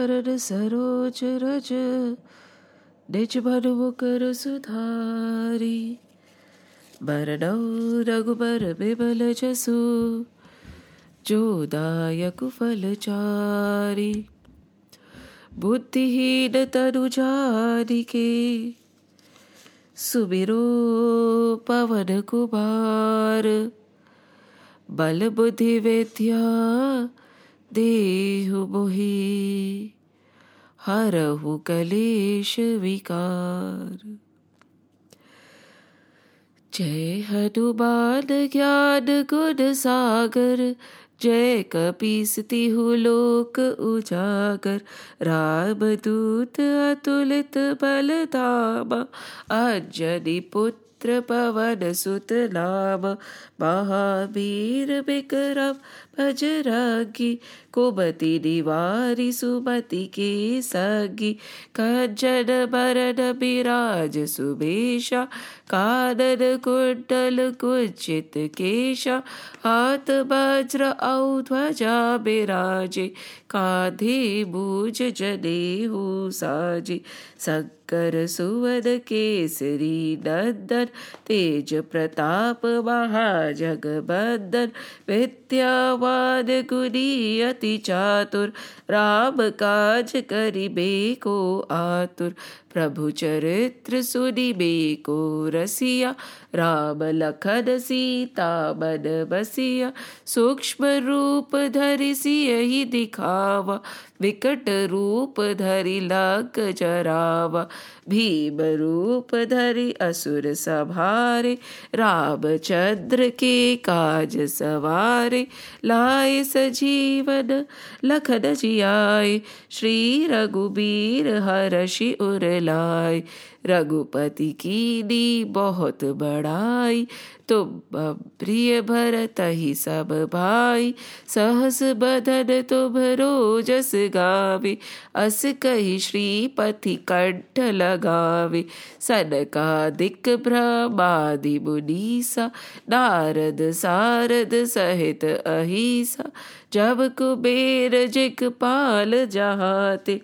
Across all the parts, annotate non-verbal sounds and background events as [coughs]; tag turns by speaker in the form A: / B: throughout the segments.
A: चरण सरोज रज, निज मन मुकर सुधारी। बरनौ रघुबर बिमल जसु, जो दायक फल चारी। बुद्धिहीन तनु जानिके सुमिरो पवन कुमार। बल बुद्धि विद्या देहु मोहि हरहु कलेश विकार। जय हनुमान ज्ञान गुण सागर, जय कपीस तिहु लोक उजागर। राम दूत अतुलित बल धामा, अंजनी पुत्र पवन सुत नाम। महावीर विक्रम भजरागी कुमति निवारी सुमति के सगी कंचन बरन बिराज, सुबेशा कानन कुंडल कुचित केशा, हाथ वज्र औ ध्वजा बिराजे, काधे बूझ जने हो साजे, शंकर सुवन केसरी नंदन, तेज प्रताप महाजगबंदन विद्यावान गुरी अति चातुर राम काज करिबे को आतुर। प्रभु चरित्र सुनिबे को रसिया, राम लखन सीता मन बसिया, सूक्ष्म रूप धरि सियहि दिखावा, विकट रूप धरि लग जरावा, भीम रूप धरि असुर सभारे, रामचंद्र के काज सवारे, लाए सजीवन लखन जियाए, श्री रघुबीर हर्षि उर लाए रघुपति की दी बहुत बड़ाई। तुम प्रिय भरत ही सब भाई, सहस बदन तुम रोजस गावे। अस कही श्रीपति कंठ लगावे। सनकादिक ब्रह्मादि मुनीसा, नारद सारद सहित अहिसा। जब कुबेर जिक पाल जहाते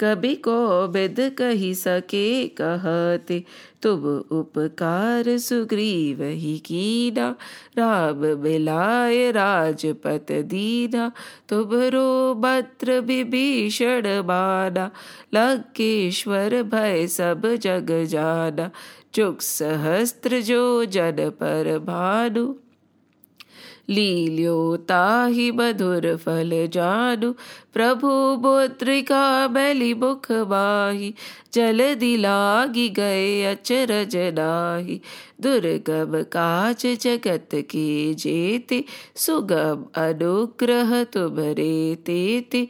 A: कभी को बिद कही सके कहते, तुम उपकार सुग्रीव ही कीना। राम मिलाए राजपत दीना, तुमरो मंत्र विभीषण माना। लंकेश्वर भय सब जग जाना, चुक सहस्त्र जो जन पर भानु। लील्यो ताहि मधुर फल जानु। प्रभु मुद्रिका बैली मुख माही जल दिलागी गए अचरज नाही। दुर्गम काज जगत के जेते, सुगम अनुग्रह तुमरे तेते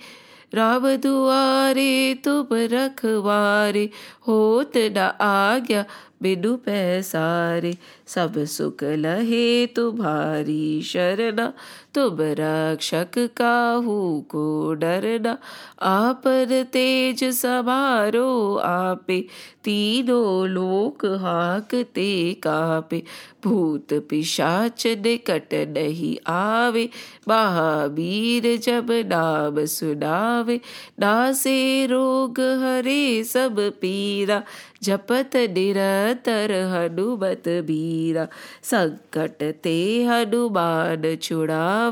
A: राम दुआरे तुम रखवारे, होत न आज्ञा बिनु पैसारे सब सुख लहे तुम्हारी शरणा। तुम रक्षक काहू को डरना। आपन तेज समारो आपे तीनों लोक हाकते कापे। भूत पिशाच निकट नहीं आवे, महावीर जब नाम सुनावे। नासे रोग हरे सब पीरा, जपत निरतर हनुमत बीरा संकट ते हनुमान छुड़ावे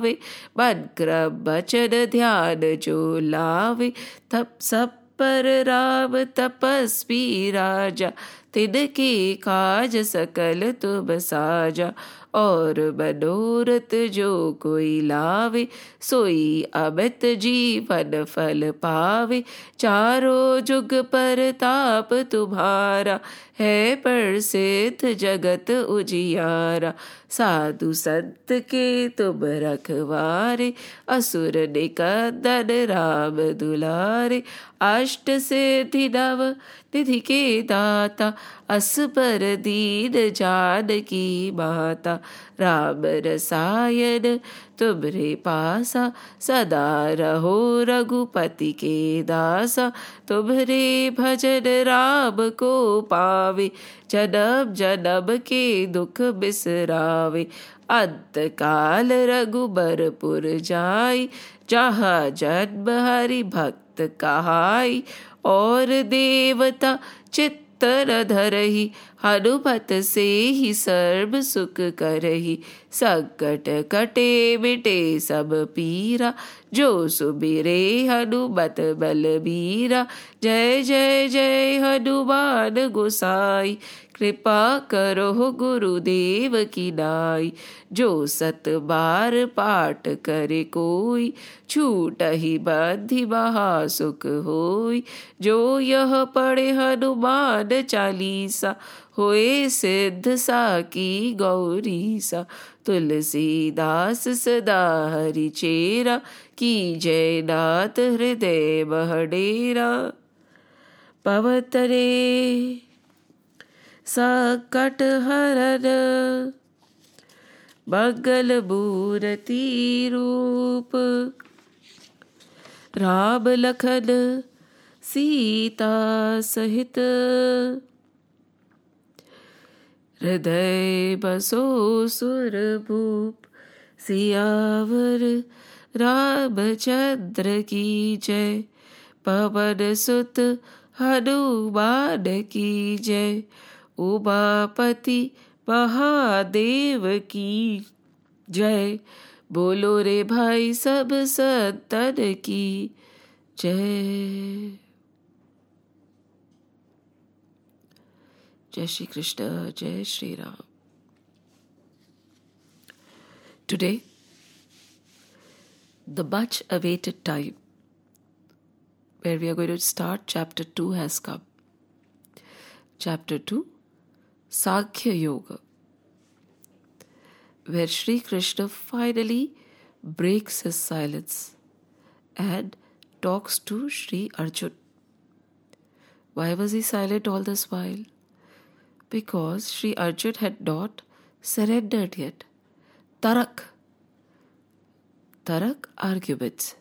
A: क्रम वचन ध्यान जो लावे तब सब पर राम तपस्वी राजा तिनके काज सकल तुम साजा, और मनोरथ जो कोई लावे, सोई अमित जीवन फल पावे। चारों जुग पर ताप तुम्हारा, है प्रसिद्ध जगत उजियारा। साधु संत के तुम रखवारे, असुर निकंदन राम दुलारे। अष्ट सिद्धि नव निधि के दाता अस पर दीन जान की माता। राम रसायन तुमरे पासा सदा रहो रघुपति के दासा। तुम्हरे भजन राम को पावे, जनम जनम के दुख बिसरावे। अंत काल रघुबरपुर जाई, जहाँ जन्म हरि भक्त कहाई और देवता चित्तर धरही हनुमत से ही सर्व सुख करही। संकट कटे मिटे सब पीरा, जो सुबिरे हनुमत बलबीरा। जय जय जय हनुमान गोसाई कृपा करो गुरुदेव की नाई, जो सत बार पाठ करे कोई, छूट ही बद्धि महा सुख होई, जो यह पढ़े हनुमान चालीसा, होए सिद्ध साकी गौरी सा तुलसीदास सदा हरि चेरा, की जय नाथ हृदय बहडेरा। पवतरे। सकट हरन मंगल मूर्ति रूप। राम लखन सीता सहित। हृदय बसो सुर भूप। सियावर रामचंद्र की जय। पवन सुत हनुमान की जय। उबापति महादेव की। जय। बोलो रे भाई सब सतन की। जय। जय श्री कृष्ण, जय Shri Ram. Today the much awaited time where we are going to start chapter two has come chapter two Sankhya Yoga, where Sri Krishna finally breaks his silence and talks to Sri Arjun. Why was he silent all this while? because Sri Arjun had not surrendered yet. Tarak. Tarak arguments.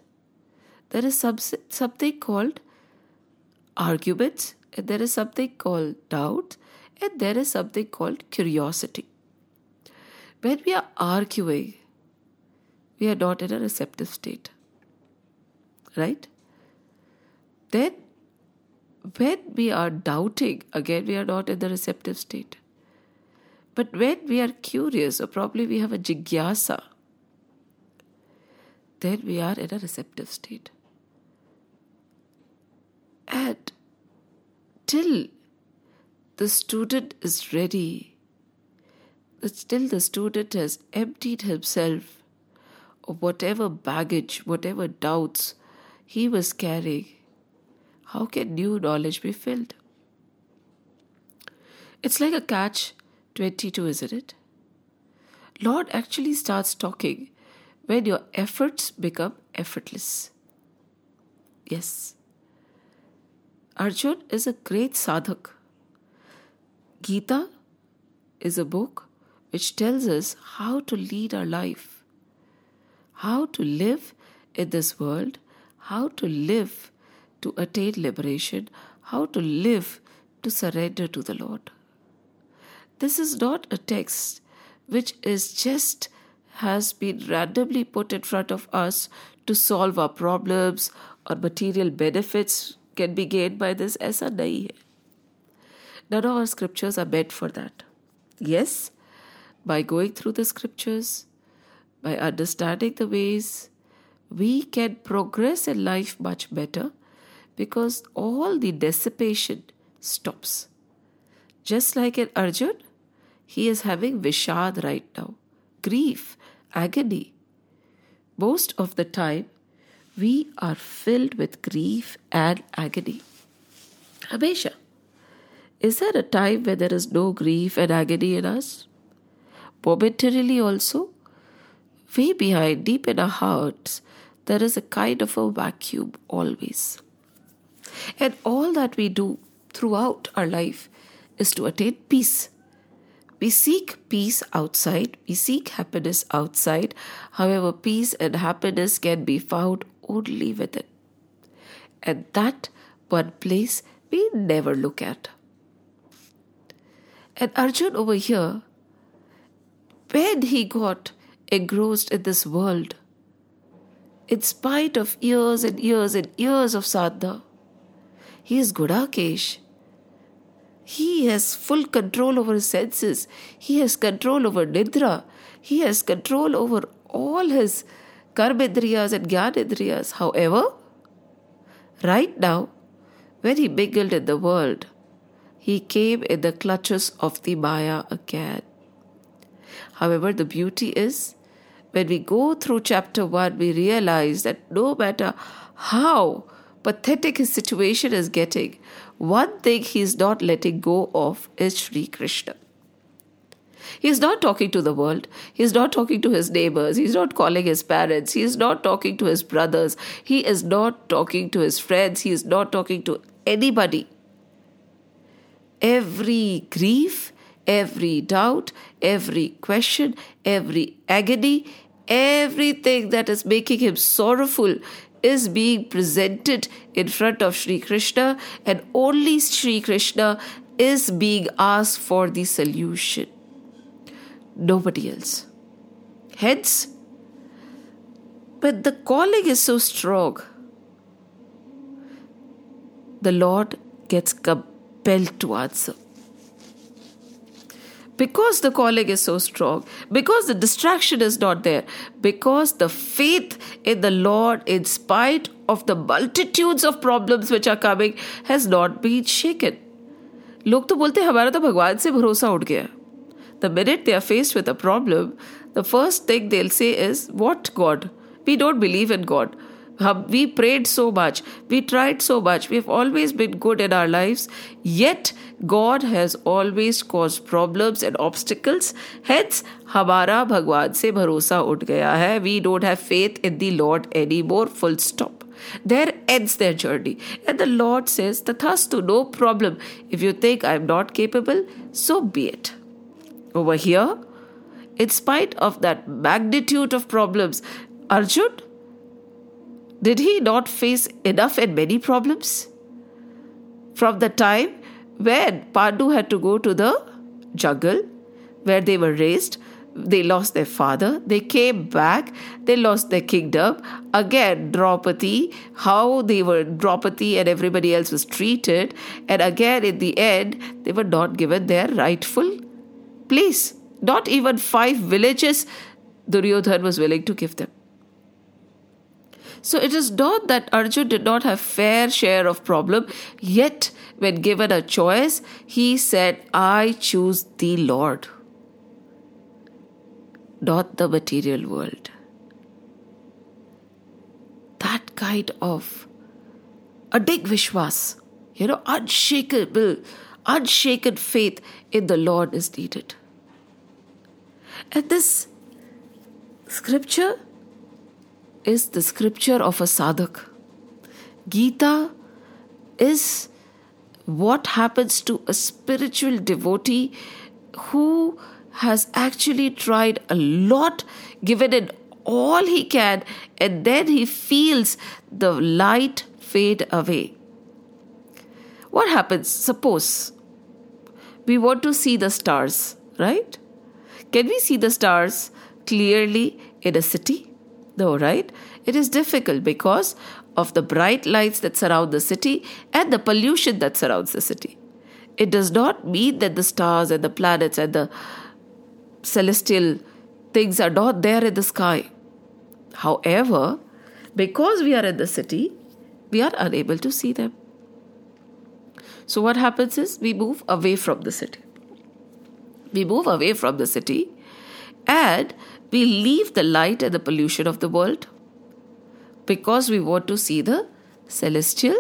A: There is some, something called arguments, and there is something called doubt, and there is something called curiosity. When we are arguing, we are not in a receptive state. Right? Then when we are doubting, again, we are not in the receptive state. But when we are curious, or probably we have a jigyasa, then we are in a receptive state. And till the student is ready, but still the student has emptied himself of whatever baggage, whatever doubts he was carrying, how can new knowledge be filled? It's like a catch 22, isn't it? Lord actually starts talking when your efforts become effortless. Yes. Arjun is a great sadhak. Gita is a book which tells us how to lead our life, how to live in this world, how to live to attain liberation, how to live to surrender to the Lord. This is not a text which is just has been randomly put in front of us to solve our problems or material benefits can be gained by this. Aisa nahi hai. None of our scriptures are meant for that. Yes, by going through the scriptures, by understanding the ways, we can progress in life much better because all the dissipation stops. Just like in Arjun, he is having Vishad right now grief, agony. Most of the time, we are filled with grief and agony. Hamesha, is there a time where there is no grief and agony in us? Momentarily, also, way behind, deep in our hearts, there is a kind of a vacuum always. And all that we do throughout our life is to attain peace. We seek peace outside, we seek happiness outside. However, peace and happiness can be found only within. And that one place we never look at. And Arjun over here, when he got engrossed in this world, in spite of years and years and years of sadhana. He is Gudakesh. He has full control over his senses. He has control over Nidra. He has control over all his karmendriyas and jnanendriyas. However, right now, when he mingled in the world, he came in the clutches of the Maya again. However, the beauty is when we go through chapter 1, we realize that no matter how pathetic his situation is getting, one thing he is not letting go of is Sri Krishna. He is not talking to the world. He is not talking to his neighbors. He is not calling his parents. He is not talking to his brothers. He is not talking to his friends. He is not talking to anybody. Every grief, every doubt, every question, every agony, everything that is making him sorrowful is being presented in front of Sri Krishna, and only Sri Krishna is being asked for the solution. Nobody else. Hence, but the calling is so strong, the Lord gets compelled to answer because the calling is so strong, because the distraction is not there, because the faith in the Lord, in spite of the multitudes of problems which are coming, has not been shaken. लोग तो बोलते हैं हमारा तो भगवान से भरोसा उठ गया the minute they are faced with a problem the first thing they say is what God we don't believe in God we prayed so much, we tried so much, we've always been good in our lives, yet God has always caused problems and obstacles. Hence, हमारा भगवान से भरोसा उठ गया है. We don't have faith in the Lord anymore. Full stop. There ends their journey. And the Lord says, Tathastu, no problem. If you think I'm not capable, so be it. Over here, in spite of that magnitude of problems, Arjun did he not face enough and many problems? From the time when Pandu had to go to the jungle where they were raised, they lost their father, they came back, they lost their kingdom. Again, Draupadi, how they were, Draupadi and everybody else was treated, and again, in the end, they were not given their rightful place. Not even five villages Duryodhan was willing to give them. So it is not that Arjun did not have fair share of problem, yet when given a choice, he said, I choose the Lord, not the material world. That kind of a big vishwas, you know, unshakable, unshaken faith in the Lord is needed. And this scripture is the scripture of a sadhak. Gita is what happens to a spiritual devotee who has actually tried a lot, given it all he can, and then he feels the light fade away. What happens? Suppose we want to see the stars, right? Can we see the stars clearly in a city? Though, right? It is difficult because of the bright lights that surround the city and the pollution that surrounds the city. It does not mean that the stars and the planets and the celestial things are not there in the sky. However, because we are in the city, we are unable to see them. So, what happens is we move away from the city. We move away from the city and we leave the light and the pollution of the world because we want to see the celestial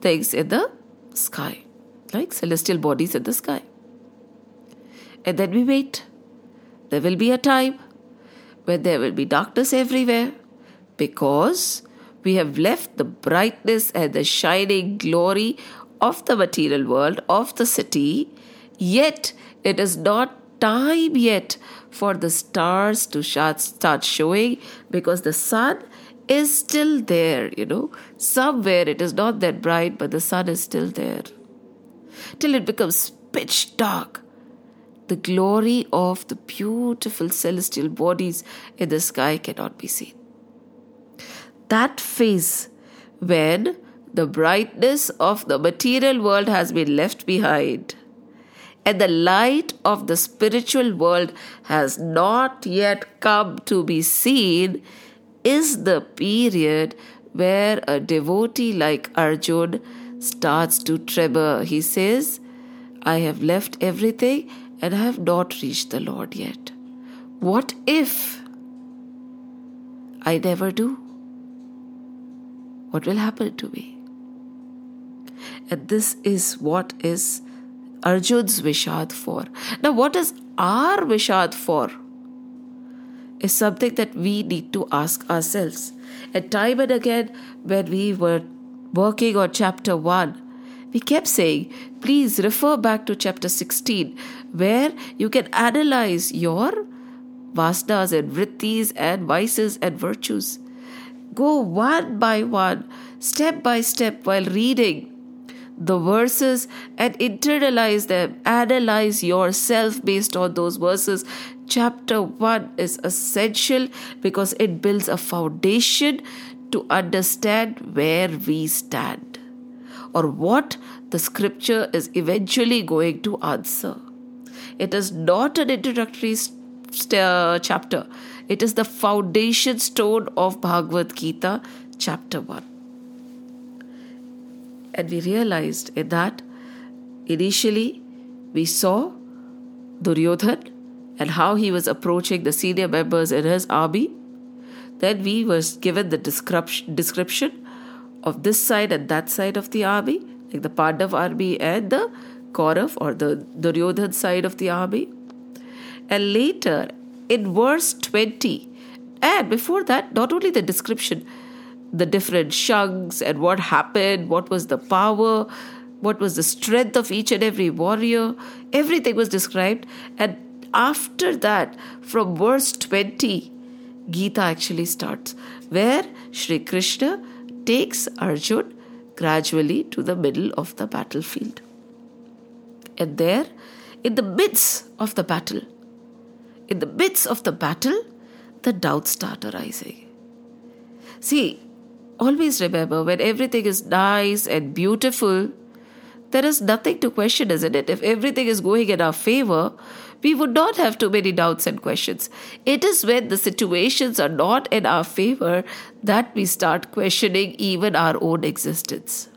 A: things in the sky, like celestial bodies in the sky. And then we wait. There will be a time when there will be darkness everywhere because we have left the brightness and the shining glory of the material world, of the city, yet it is not time yet for the stars to start showing because the sun is still there, you know. Somewhere it is not that bright, but the sun is still there. Till it becomes pitch dark. The glory of the beautiful celestial bodies in the sky cannot be seen. that phase when the brightness of the material world has been left behind and the light of the spiritual world has not yet come to be seen is the period where a devotee like Arjun starts to tremor. He says, I have left everything and I have not reached the Lord yet. What if I never do? What will happen to me? And this is what is Arjun's Vishad for. Now, what is our Vishad for? Is something that we need to ask ourselves. And time and again, when we were working on chapter 1, we kept saying, please refer back to chapter 16, where you can analyze your vasanas and vrittis and vices and virtues. Go one by one, step by step, while reading the verses and internalize them, analyze yourself based on those verses. Chapter 1 is essential because it builds a foundation to understand where we stand or what the scripture is eventually going to answer. It is not an introductory st- uh, chapter, it is the foundation stone of Bhagavad Gita, chapter 1. And we realized that initially we saw Duryodhan and how he was approaching the senior members in his army. Then we was given the description of this side and that side of the army, like the Pandav army and the Kaurav or the Duryodhan side of the army. And later, in verse 20, and before that, not only the description, the different shugs and what happened, what was the power, what was the strength of each and every warrior, everything was described. And after that, from verse 20, Gita actually starts, where Sri Krishna takes Arjun gradually to the middle of the battlefield. And there, in the midst of the battle, in the midst of the battle, the doubts start arising. See, always remember when everything is nice and beautiful, there is nothing to question, isn't it? If everything is going in our favor, we would not have too many doubts and questions. It is when the situations are not in our favor that we start questioning even our own existence.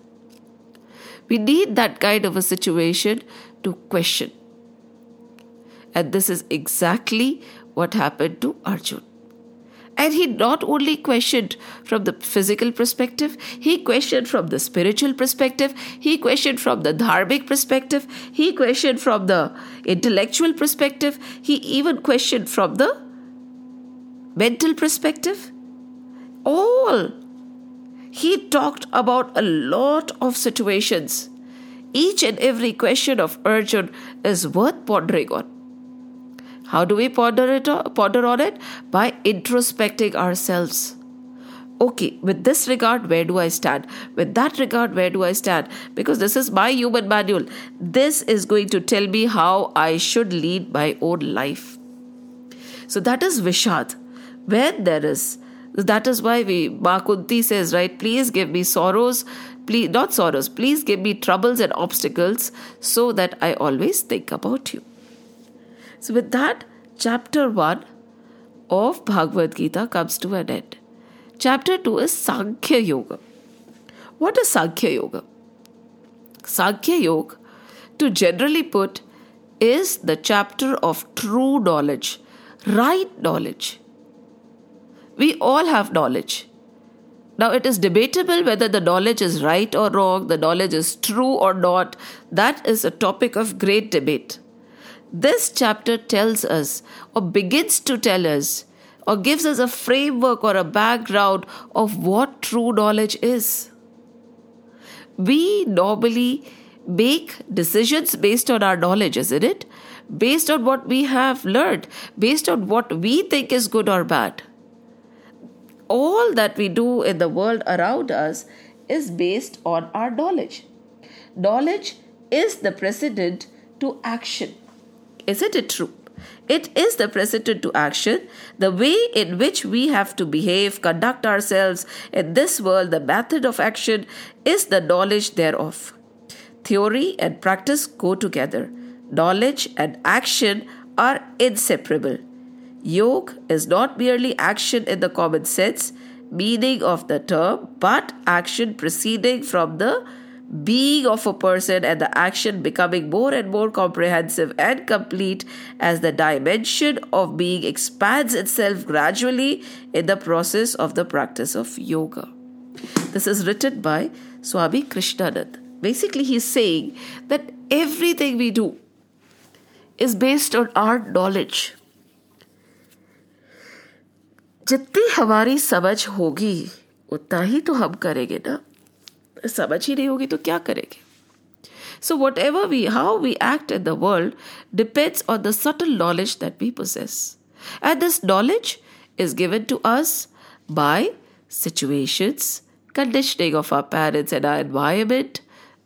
A: We need that kind of a situation to question. And this is exactly what happened to Arjun. And he not only questioned from the physical perspective, he questioned from the spiritual perspective, he questioned from the dharmic perspective, he questioned from the intellectual perspective, he even questioned from the mental perspective. All. He talked about a lot of situations. Each and every question of Arjun is worth pondering on. How do we ponder it ponder on it? By introspecting ourselves. Okay, with this regard, where do I stand? With that regard, where do I stand? Because this is my human manual. This is going to tell me how I should lead my own life. So that is Vishad. When there is that is why we Maa Kunti says, right, please give me sorrows, please not sorrows, please give me troubles and obstacles so that I always think about you. So, with that, chapter 1 of Bhagavad Gita comes to an end. Chapter 2 is Sankhya Yoga. What is Sankhya Yoga? Sankhya Yoga, to generally put, is the chapter of true knowledge, right knowledge. We all have knowledge. Now, it is debatable whether the knowledge is right or wrong, the knowledge is true or not. That is a topic of great debate. This chapter tells us, or begins to tell us, or gives us a framework or a background of what true knowledge is. We normally make decisions based on our knowledge, isn't it? Based on what we have learned, based on what we think is good or bad. All that we do in the world around us is based on our knowledge. Knowledge is the precedent to action. Isn't it true? It is the precedent to action, the way in which we have to behave, conduct ourselves in this world, the method of action is the knowledge thereof. Theory and practice go together. Knowledge and action are inseparable. Yoga is not merely action in the common sense, meaning of the term, but action proceeding from the being of a person and the action becoming more and more comprehensive and complete as the dimension of being expands itself gradually in the process of the practice of yoga. This is written by Swami Krishnanand. Basically, he's saying that everything we do is based on our knowledge. जितनी हमारी समझ होगी उतना ही तो हम करेंगे ना समझ ही नहीं होगी तो क्या करेंगे So, whatever we, how we act in the world depends on the subtle knowledge that we possess. And this knowledge is given to us by situations, conditioning of our parents and our environment.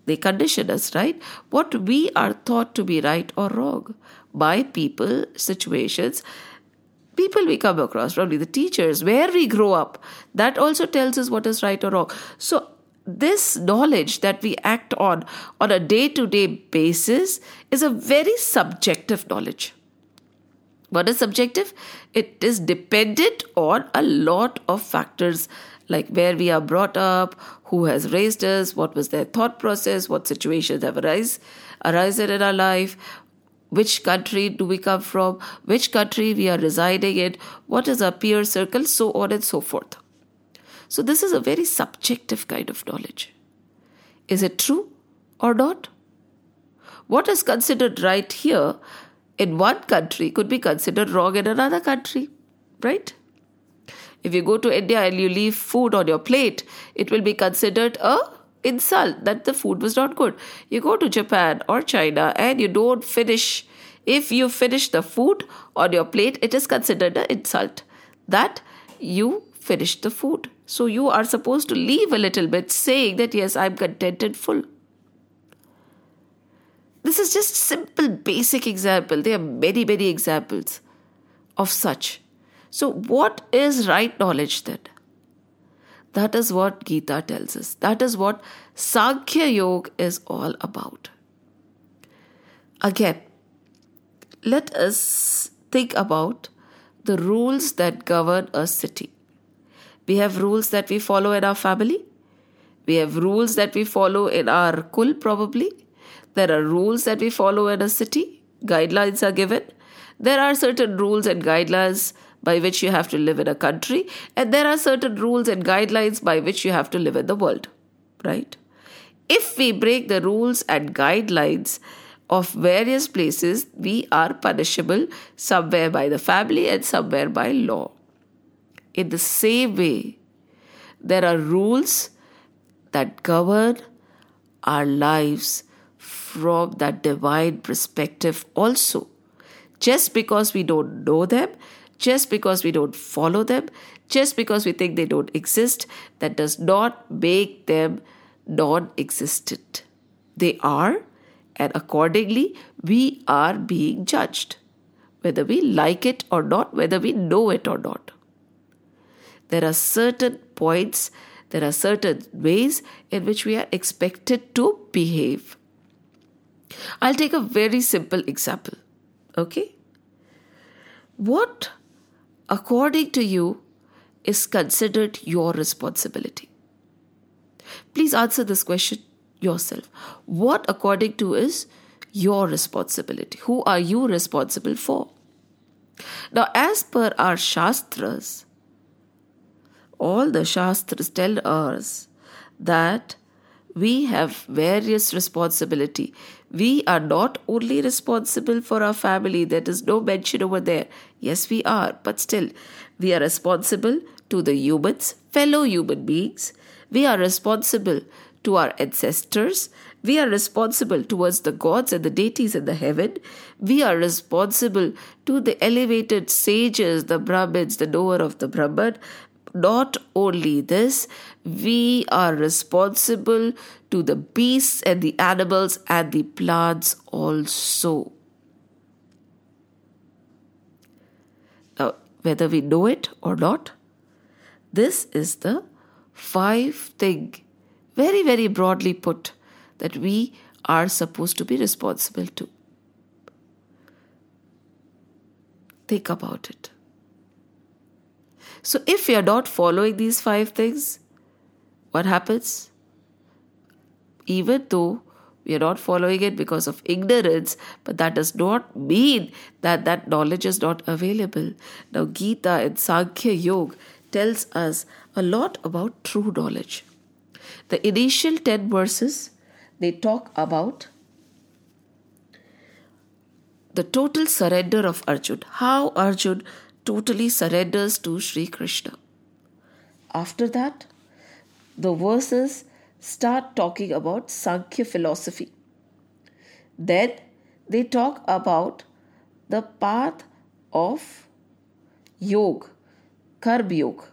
A: They condition us, right? What we are thought to be right or wrong by people, situations, people we come across, probably the teachers, where we grow up, that also tells us what is right or wrong. So, this knowledge that we act on on a day to day basis is a very subjective knowledge. What is subjective? It is dependent on a lot of factors like where we are brought up, who has raised us, what was their thought process, what situations have arise, arisen in our life, which country do we come from, which country we are residing in, what is our peer circle, so on and so forth. So, this is a very subjective kind of knowledge. Is it true or not? What is considered right here in one country could be considered wrong in another country, right? If you go to India and you leave food on your plate, it will be considered a insult that the food was not good. You go to Japan or China and you don't finish. If you finish the food on your plate, it is considered an insult that you finished the food. So you are supposed to leave a little bit saying that yes, I'm content and full. This is just simple basic example. There are many, many examples of such. So what is right knowledge then? That is what Gita tells us. That is what Sankhya Yoga is all about. Again, let us think about the rules that govern a city. We have rules that we follow in our family. We have rules that we follow in our kul, probably. There are rules that we follow in a city. Guidelines are given. There are certain rules and guidelines by which you have to live in a country, and there are certain rules and guidelines by which you have to live in the world, right? If we break the rules and guidelines of various places, we are punishable somewhere by the family and somewhere by law. In the same way, there are rules that govern our lives from that divine perspective also. Just because we don't know them just because we don't follow them, just because we think they don't exist, that does not make them non existent. They are, and accordingly, we are being judged, whether we like it or not, whether we know it or not. There are certain points, there are certain ways in which we are expected to behave. I'll take a very simple example. Okay? What according to you, is considered your responsibility? Please answer this question yourself. What, according to, is your responsibility? Who are you responsible for? Now, as per our Shastras, all the Shastras tell us that we have various responsibility. We are not only responsible for our family. There is no mention over there. Yes we are. But still we are responsible to the humans fellow human beings. We are responsible to our ancestors. We are responsible towards the gods and the deities in the heaven. We are responsible to the elevated sages, the Brahmins, the knower of the Brahman. Not only this, we are responsible to the beasts and the animals and the plants also. Now, whether we know it or not. This is the five thing, very, very broadly put, that we are supposed to be responsible to. Think about it. So, if we are not following these five things, what happens? Even though we are not following it because of ignorance, but that does not mean that that knowledge is not available. Now, Gita and Sankhya Yoga tells us a lot about true knowledge. The initial 10 verses they talk about the total surrender of Arjun, how Arjun totally surrenders to Sri Krishna. After that, the verses start talking about Sankhya philosophy. Then they talk about the path of yoga, karma yoga.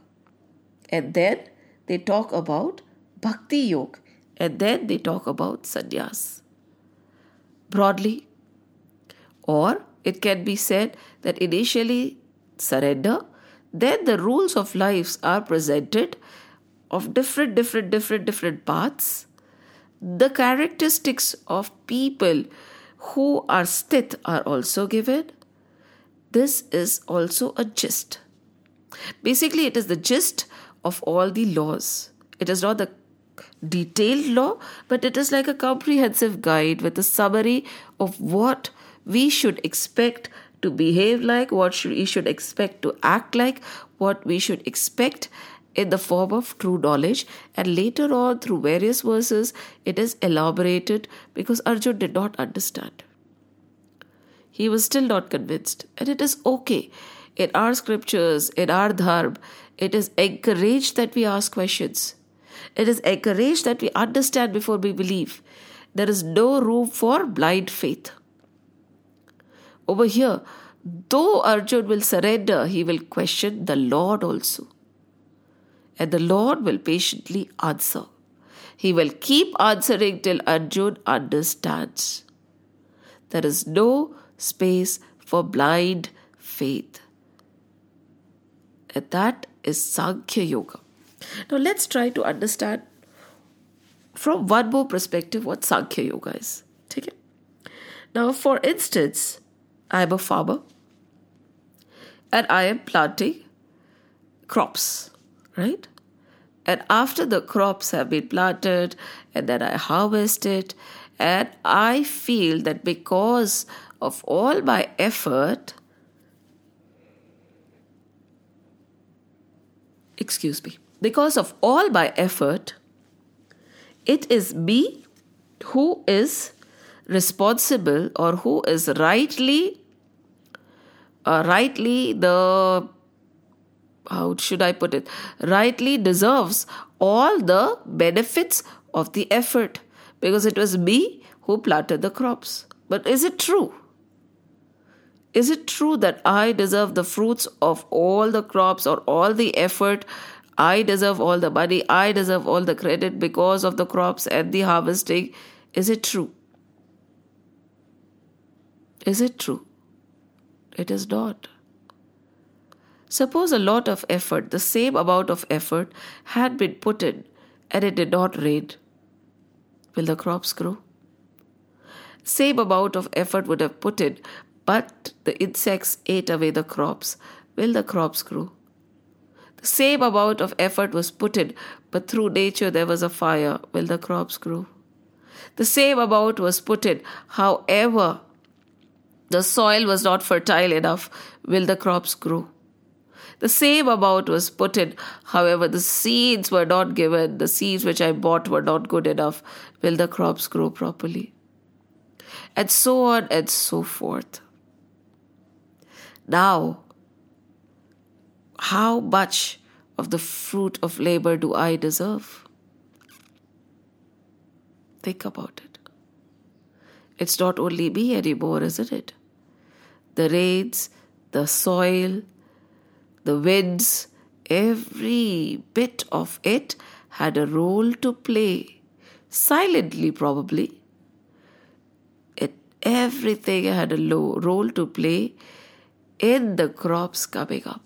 A: And then they talk about bhakti yoga. And then they talk about sannyas. Broadly, or it can be said that initially surrender, then the rules of lives are presented of different, different, different, different paths, the characteristics of people who are stith are also given. This is also a gist. Basically, it is the gist of all the laws. It is not the detailed law, but it is like a comprehensive guide with a summary of what we should expect to behave like, what we should expect to act like, what we should expect in the form of true knowledge, and later on, through various verses, it is elaborated because Arjun did not understand. He was still not convinced, and it is okay. In our scriptures, in our dharma, it is encouraged that we ask questions. It is encouraged that we understand before we believe. There is no room for blind faith. Over here, though Arjun will surrender, he will question the Lord also and the Lord will patiently answer. He will keep answering till Arjun understands. There is no space for blind faith. And that is Sankhya Yoga. Now let's try to understand from one more perspective what Sankhya Yoga is. Take it. Now, for instance, I am a farmer and I am planting crops right? And after the crops have been planted and then I harvest it, and I feel that because of all my effort, excuse me, because of all my effort, it is me who is responsible or who is rightly uh, rightly the how should I put it, rightly deserves all the benefits of the effort because it was me who planted the crops. But is it true? Is it true that I deserve the fruits of all the crops or all the effort? I deserve all the money, I deserve all the credit because of the crops and the harvesting. Is it true? Is it true? It is not. Suppose a lot of effort, the same amount of effort, had been put in and it did not rain. Will the crops grow? Same amount of effort would have put in, but the insects ate away the crops. Will the crops grow? The same amount of effort was put in, but through nature there was a fire. Will the crops grow? The same amount was put in, however, the soil was not fertile enough. Will the crops grow? The same amount was put in. However, the seeds were not given. The seeds which I bought were not good enough. Will the crops grow properly? And so on and so forth. Now, how much of the fruit of labor do I deserve? Think about it. It's not only me anymore, isn't it? The rains, the soil, the winds, every bit of it had a role to play, silently probably. It, everything had a low role to play in the crops coming up.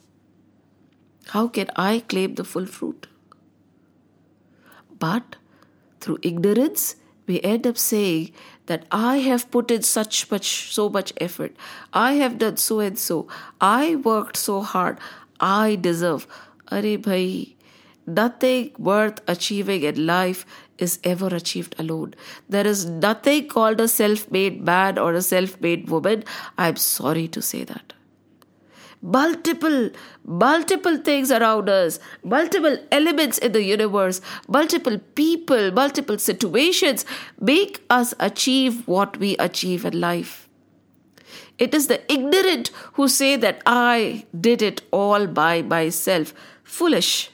A: How can I claim the full fruit? But through ignorance, we end up saying that I have put in such much, so much effort. I have done so and so. I worked so hard. I deserve. Are bhai, nothing worth achieving in life is ever achieved alone. There is nothing called a self made man or a self made woman. I'm sorry to say that multiple multiple things around us multiple elements in the universe multiple people multiple situations make us achieve what we achieve in life. It is the ignorant who say that i did it all by myself. Foolish.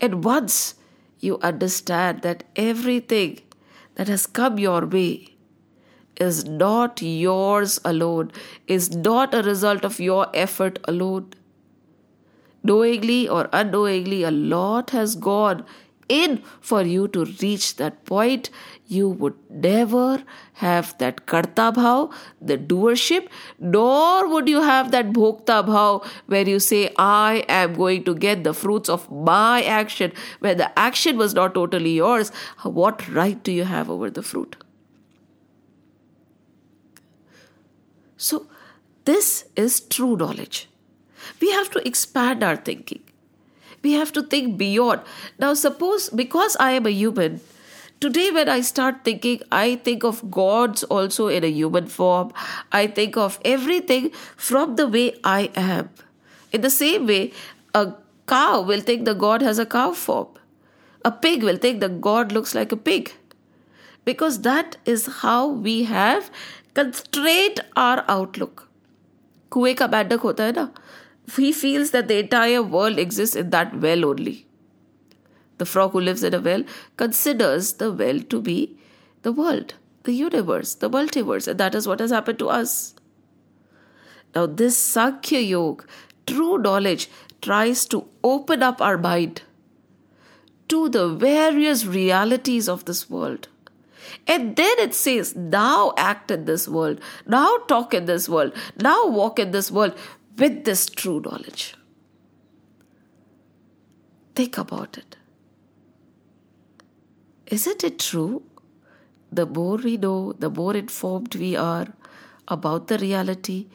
A: And once you understand that everything that has come your way is not yours alone, is not a result of your effort alone. Knowingly or unknowingly, a lot has gone in for you to reach that point. You would never have that karta bhav, the doership, nor would you have that bhokta bhav where you say, I am going to get the fruits of my action, where the action was not totally yours. What right do you have over the fruit? So, this is true knowledge. We have to expand our thinking. We have to think beyond. Now, suppose because I am a human, today when I start thinking, I think of gods also in a human form. I think of everything from the way I am. In the same way, a cow will think the god has a cow form. A pig will think the god looks like a pig. Because that is how we have constrain our outlook कुएं का बैडक होता he feels that the entire world exists in that well only. The frog who lives in a well considers the well to be the world, the universe, the multiverse, and that is what has happened to us. Now, this Sankhya Yoga, true knowledge, tries to open up our mind to the various realities of this world. And then it says, now act in this world, now talk in this world, now walk in this world with this true knowledge. Think about it. Isn't it true? The more we know, the more informed we are about the reality,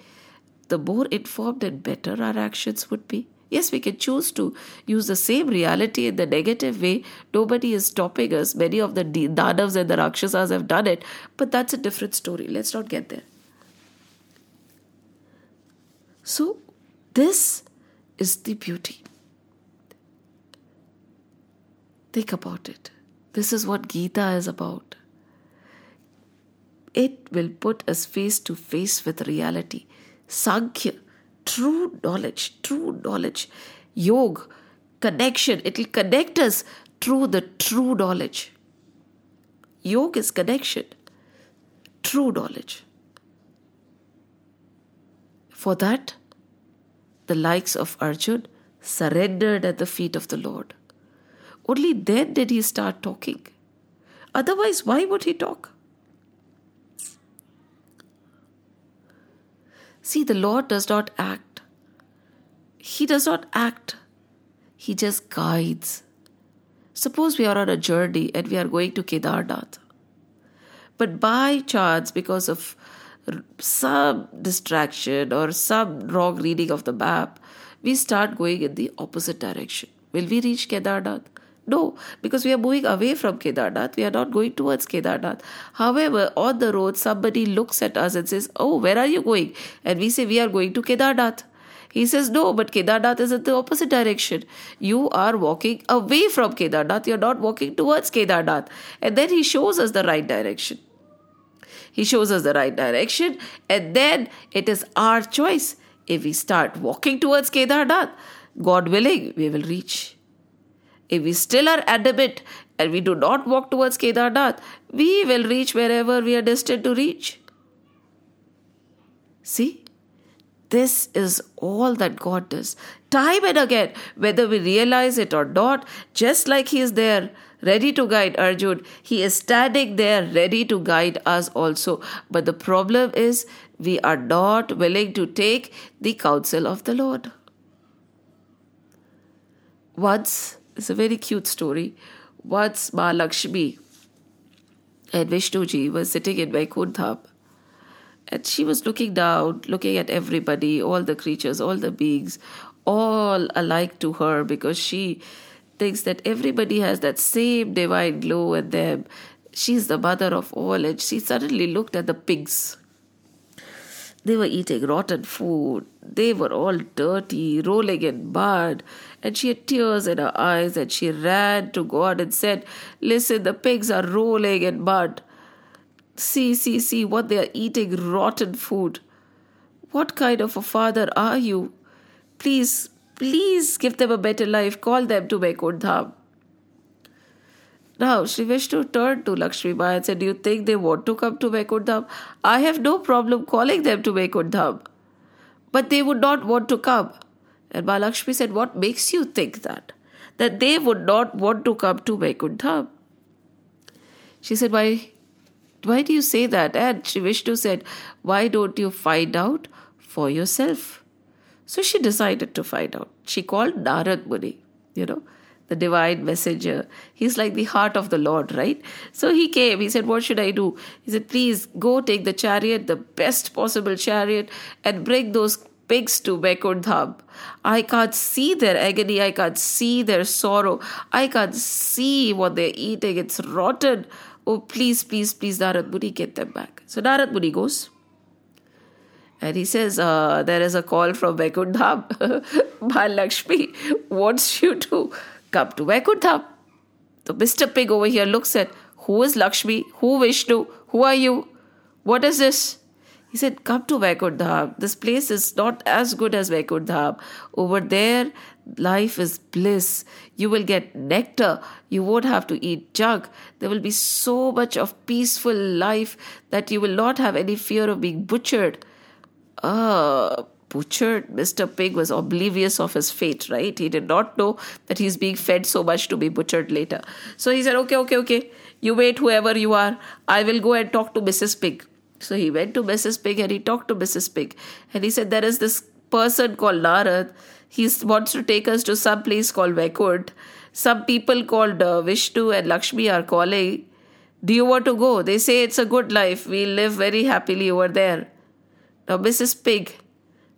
A: the more informed and better our actions would be. Yes, we can choose to use the same reality in the negative way. Nobody is stopping us. Many of the Danavs and the Rakshasas have done it, but that's a different story. Let's not get there. So, this is the beauty. Think about it. This is what Gita is about. It will put us face to face with reality. Sankhya true knowledge, true knowledge, yoga, connection. It will connect us through the true knowledge. Yoga is connection, true knowledge. For that, the likes of Arjun surrendered at the feet of the Lord. Only then did he start talking. Otherwise, why would he talk? See, the Lord does not act. He does not act. He just guides. Suppose we are on a journey and we are going to Kedarnath. But by chance, because of some distraction or some wrong reading of the map, we start going in the opposite direction. Will we reach Kedarnath? No, because we are moving away from Kedarnath. We are not going towards Kedarnath. However, on the road, somebody looks at us and says, Oh, where are you going? And we say, We are going to Kedarnath. He says, No, but Kedarnath is in the opposite direction. You are walking away from Kedarnath. You're not walking towards Kedarnath. And then he shows us the right direction. He shows us the right direction, and then it is our choice. If we start walking towards Kedarnath, God willing, we will reach. If we still are adamant and we do not walk towards Kedarnath, we will reach wherever we are destined to reach. See? This is all that God does. Time and again, whether we realize it or not, just like He is there, ready to guide Arjun, He is standing there, ready to guide us also. But the problem is, we are not willing to take the counsel of the Lord. once, it's a very cute story. Once Mahalakshmi and Vishnuji were sitting in Vaikuntha and she was looking down, looking at everybody, all the creatures, all the beings, all alike to her because she thinks that everybody has that same divine glow in them. She's the mother of all, and she suddenly looked at the pigs. They were eating rotten food. They were all dirty, rolling in mud. And she had tears in her eyes and she ran to God and said, Listen, the pigs are rolling in mud. See, see, see what they are eating rotten food. What kind of a father are you? Please, please give them a better life. Call them to Vaikunt Dham. Now, Sri Vishnu turned to Lakshmi and said, Do you think they want to come to Vaikunt Dham? I have no problem calling them to Vaikunt Dham. But they would not want to come. And Mahalakshmi said, What makes you think that? That they would not want to come to Vaikunt Dham? She said, Why why do you say that? And Sri Vishnu said, Why don't you find out for yourself? So she decided to find out. She called Narad Muni, you know, the divine messenger. He's like the heart of the Lord, right? So he came. He said, What should I do? He said, Please go take the chariot, the best possible chariot, and bring those pigs to Vaikunt Dham. I can't see their agony. I can't see their sorrow. I can't see what they're eating. It's rotten. Oh, please, please, please, Narad Muni, get them back. So Narad Muni goes. And he says, uh, There is a call from Dham. [laughs] Mahalakshmi wants you to come to Vaikunt Dham. So Mr. Pig over here looks at who is Lakshmi? Who Vishnu? Who are you? What is this? He said, Come to Vaikunt Dham. This place is not as good as Vaikunt Dham. Over there, life is bliss. You will get nectar. You won't have to eat junk. There will be so much of peaceful life that you will not have any fear of being butchered. Ah, butchered. Mr. Pig was oblivious of his fate, right? He did not know that he's being fed so much to be butchered later. So he said, Okay, okay, okay. You wait, whoever you are. I will go and talk to Mrs. Pig. So he went to Mrs. Pig and he talked to Mrs. Pig. And he said, There is this person called Narad. He wants to take us to some place called Vaikunt. Some people called uh, Vishnu and Lakshmi are calling. Do you want to go? They say it's a good life. We live very happily over there. Now, Mrs. Pig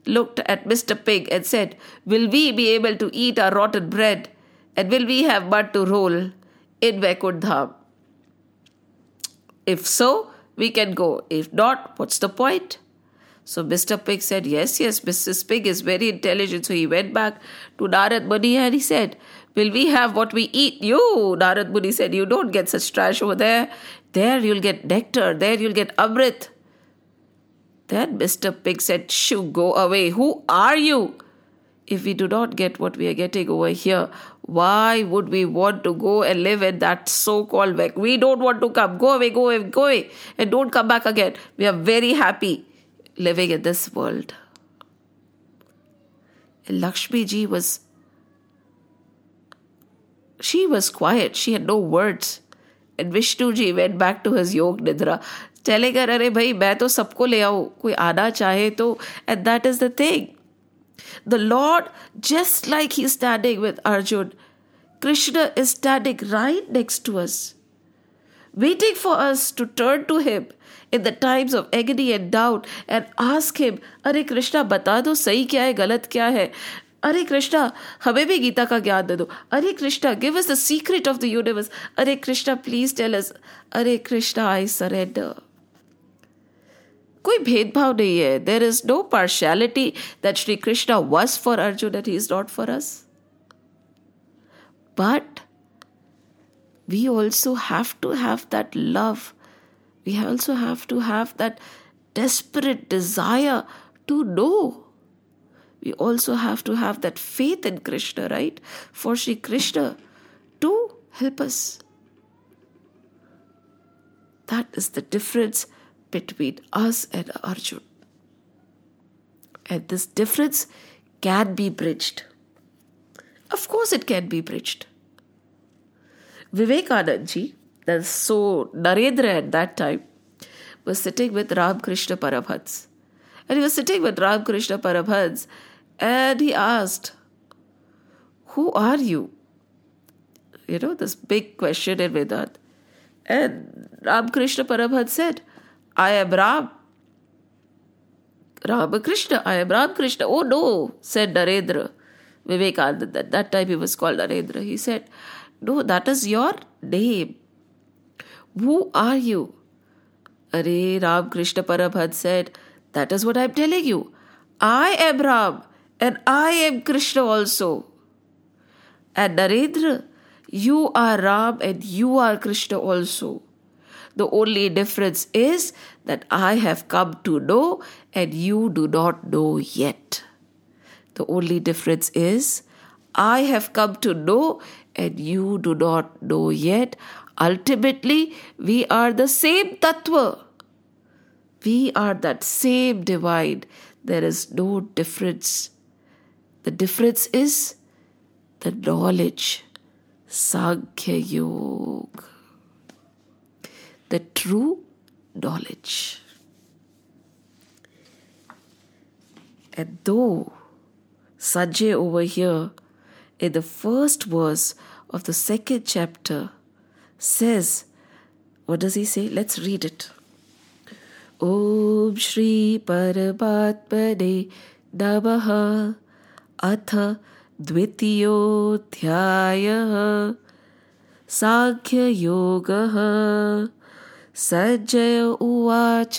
A: looked at Mr. Pig and said, Will we be able to eat our rotten bread? And will we have mud to roll in Vaikunt Dham? If so, we can go. If not, what's the point? So Mr. Pig said, Yes, yes, Mrs. Pig is very intelligent. So he went back to Narad Muni and he said, Will we have what we eat? You, Narad Muni said, You don't get such trash over there. There you'll get nectar. There you'll get amrit. Then Mr. Pig said, Shoo, go away. Who are you? If we do not get what we are getting over here, why would we want to go and live in that so called Vek? We don't want to come. Go away, go away, go away. And don't come back again. We are very happy living in this world. Lakshmi ji was she was quiet, she had no words. And Vishnu ji went back to his yog nidra, चलेगा अरे भाई मैं तो सबको ले आओ कोई आना चाहे तो and that is the thing the Lord just like he standing with Arjun Krishna is standing right next to us waiting for us to turn to him in the times of agony and doubt and ask him अरे कृष्णा बता दो सही क्या है गलत क्या है अरे कृष्णा हमें भी गीता का ज्ञान दे दो अरे Krishna give us the secret of the universe अरे कृष्णा प्लीज़ टेल अस अरे कृष्णा आई सरेंडर कोई भेदभाव नहीं है there is no partiality that Shri Krishna was for Arjun and he is not for us but we also have to have that love. We also have to have that desperate desire to know. We also have to have that faith in Krishna, right? For Sri Krishna to help us. That is the difference between us and Arjun. And this difference can be bridged. Of course, it can be bridged. Vivekanand ji, that's so Narendra at that time, was sitting with Ramakrishna Paramhans. And he was sitting with Ramakrishna Paramhans and he asked, Who are you? You know, this big question in Vedant. And Ramakrishna Parabhat said, I am Ram. Ramakrishna, I am Ramakrishna. Oh no, said Narendra. Vivekananda, at that time he was called Narendra. He said, No, that is your name. Who are you? Are Ram Krishna Parabhat said, That is what I am telling you. I am Ram and I am Krishna also. And Narendra, you are Ram and you are Krishna also. The only difference is that I have come to know and you do not know yet. The only difference is I have come to know and you do not know yet. Ultimately, we are the same tattva. We are that same divine. There is no difference. The difference is the knowledge. Sankhya Yoga The true knowledge. And though Sanjay over here in the first verse of the second chapter says, what does he say? Let's read it. Om Shri Paramatmane Namaha अथ द्वितीयोऽध्यायः साङ्ख्ययोगः सज्जय उवाच।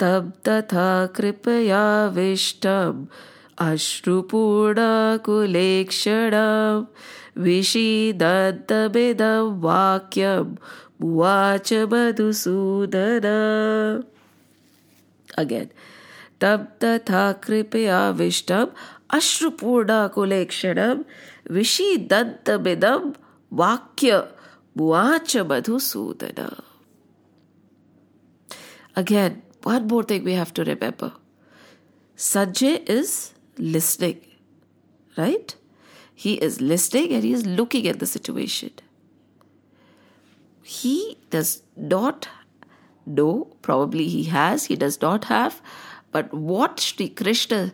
A: तं कृपयाविष्टम् अश्रुपूर्णकुलेक्षणं विषीदन्तमिदं वाक्यम् उवाच Madhusudan. Again तं तथा कृपयाविष्टम् अश्रुपूर्णाकुलेक्षणं विषीदन्तमिदं वाक्य Uvacha Madhusudana. Again, one more thing we have to remember Sanjay is listening, right? He is listening and he is looking at the situation. He does not know, probably he has, he does not have, but what Sri Krishna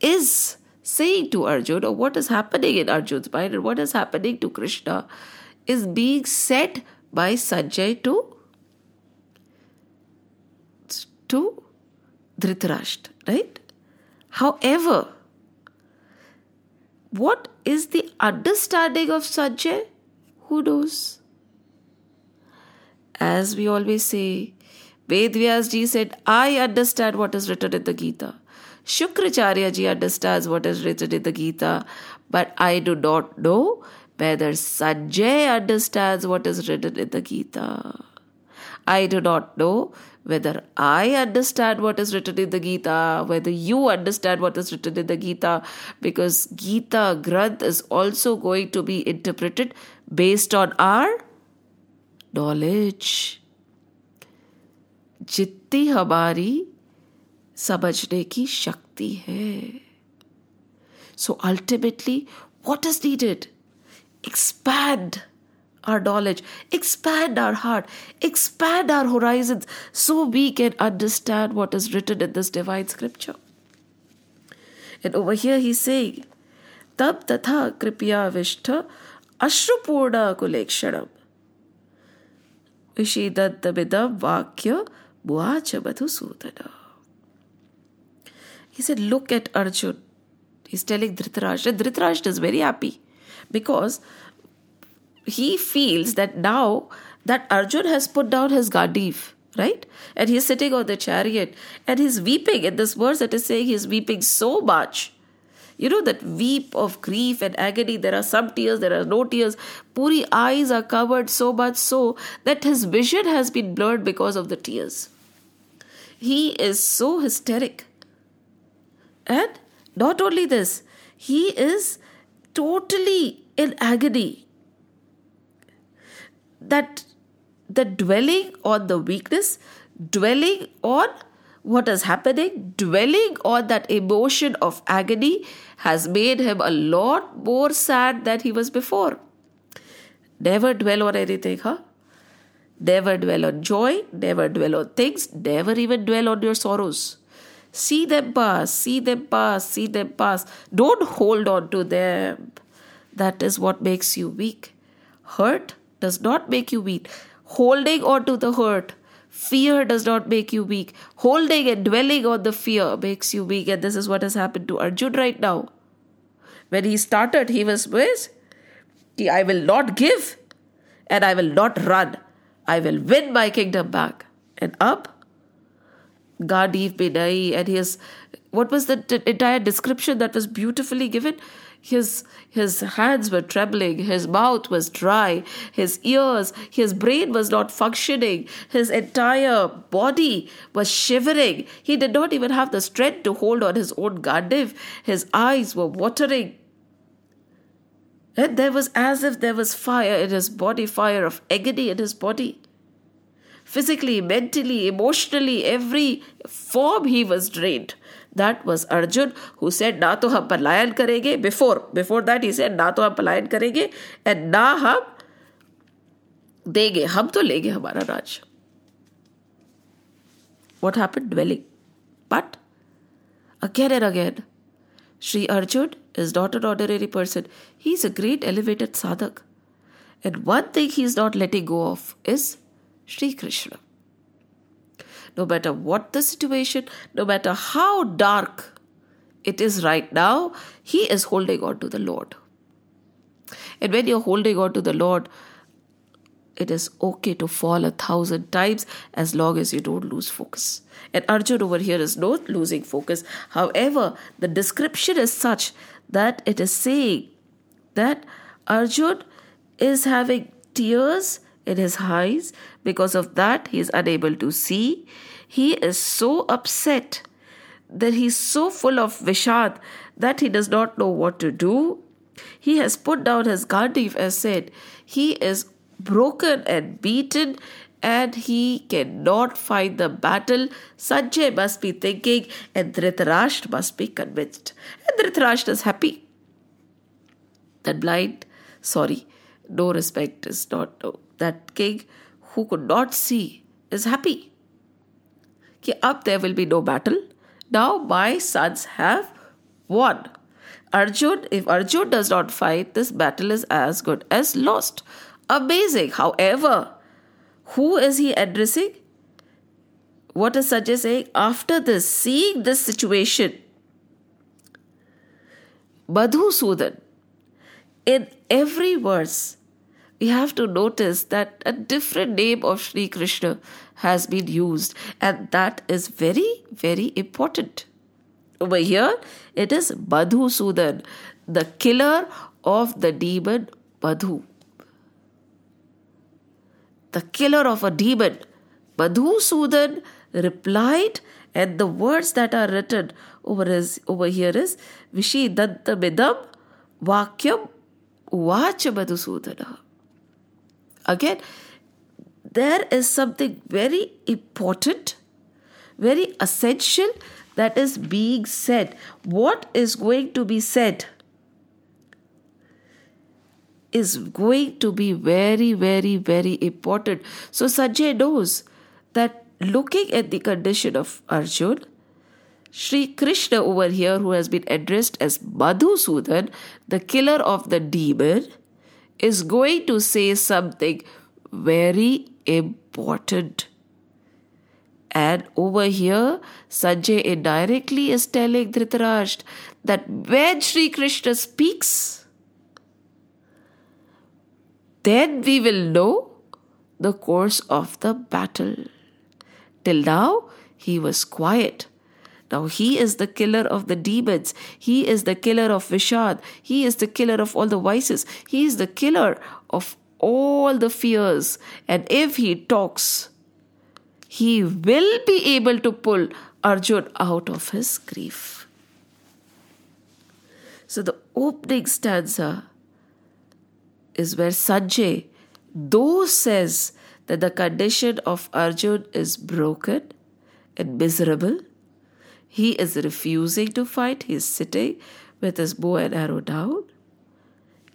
A: is saying to Arjuna, or what is happening in Arjuna's mind, and what is happening to Krishna is being said by Sanjay to to Dhritarashtra, right? However, what is the understanding of Sanjay? Who knows? As we always say, Vedvyas ji said, I understand what is written in the Gita. Shukracharya ji understands what is written in the Gita, but I do not know whether Sanjay understands what is written in the Gita. I do not know whether I understand what is written in the Gita, whether you understand what is written in the Gita, because Gita Granth is also going to be interpreted based on our knowledge. जितनी हमारी समझने की शक्ति है so ultimately what is needed? Expand our knowledge, expand our heart, expand our horizons so we can understand what is written in this divine scripture. And over here he's saying, Tab tatha kripya vishta ashrupurna kulekshanam. Vishidantamidam vakya uvacha madhusudana. He said, Look at Arjun. He's telling Dhritarashtra. Dhritarashtra is very happy because he feels that now that Arjun has put down his Gandiv, right? And he's sitting on the chariot and he's weeping. In this verse, it is saying he's weeping so much. You know that weep of grief and agony. There are some tears, there are no tears. Puri eyes are covered so much so that his vision has been blurred because of the tears. He is so hysteric. And not only this, he is totally in agony that the dwelling on the weakness, dwelling on what is happening, dwelling on that emotion of agony has made him a lot more sad than he was before. Never dwell on anything, huh? Never dwell on joy, never dwell on things, never even dwell on your sorrows. See them pass, see them pass, see them pass. Don't hold on to them. That is what makes you weak. Hurt does not make you weak. Holding on to the hurt, fear does not make you weak. Holding and dwelling on the fear makes you weak. And this is what has happened to Arjun right now. When he started, he was with, I will not give and I will not run. I will win my kingdom back. And up, Gandiv Binai, and his, what was the entire description that was beautifully given? His, his hands were trembling, his mouth was dry, his ears, his brain was not functioning, his entire body was shivering. He did not even have the strength to hold on his own Gandiv. His eyes were watering. And there was as if there was fire in his body, fire of agony in his body physically, mentally, emotionally, every form he was drained. That was Arjun who said, Na to hum palayan karenge. Before, before that, he said, Na to hum palayan karenge and na hum dege. Hum to lege hamara Raj. What happened? Dwelling. But again and again, Sri Arjun is not an ordinary person. He is a great elevated sadhak. And one thing he is not letting go of is Sri Krishna. No matter what the situation, no matter how dark it is right now, he is holding on to the Lord. And when you're holding on to the Lord, it is okay to fall a thousand times as long as you don't lose focus. And Arjun over here is not losing focus. However, the description is such that it is saying that Arjun is having tears in his eyes. Because of that, he is unable to see. He is so upset that he is so full of vishad that he does not know what to do. He has put down his Gandiv as said. He is broken and beaten and he cannot fight the battle. Sanjay must be thinking and Dhritarashtra must be convinced. And is happy. That blind, sorry, no respect is not, no. that king who could not see is happy. Ki up there will be no battle. Now my sons have won. Arjun, if Arjun does not fight, this battle is as good as lost. Amazing. However, who is he addressing? What is Sanjay saying? After this, seeing this situation, Madhusudan, in every verse, we have to notice that a different name of Sri Krishna has been used, and that is very, very important. Over here, it is Madhusudan, the killer of the demon Madhu the killer of a demon. Madhusudan replied, and the words that are written over, his, over here is Vishi Danta Midam Vakyam Uvacha Madhusudana. Again, there is something very important, very essential that is being said. What is going to be said? is going to be very, very, very important. So Sanjay knows that looking at the condition of Arjun, Sri Krishna over here, who has been addressed as Madhusudan, the killer of the demon, is going to say something very important. And over here, Sanjay indirectly is telling Dhritarashtra that when Sri Krishna speaks, then we will know the course of the battle. Till now, he was quiet. Now he is the killer of the demons. He is the killer of Vishad. He is the killer of all the vices. He is the killer of all the fears. And if he talks, he will be able to pull Arjun out of his grief. So the opening stanza is where Sanjay, though says that the condition of Arjun is broken and miserable, he is refusing to fight, he is sitting with his bow and arrow down.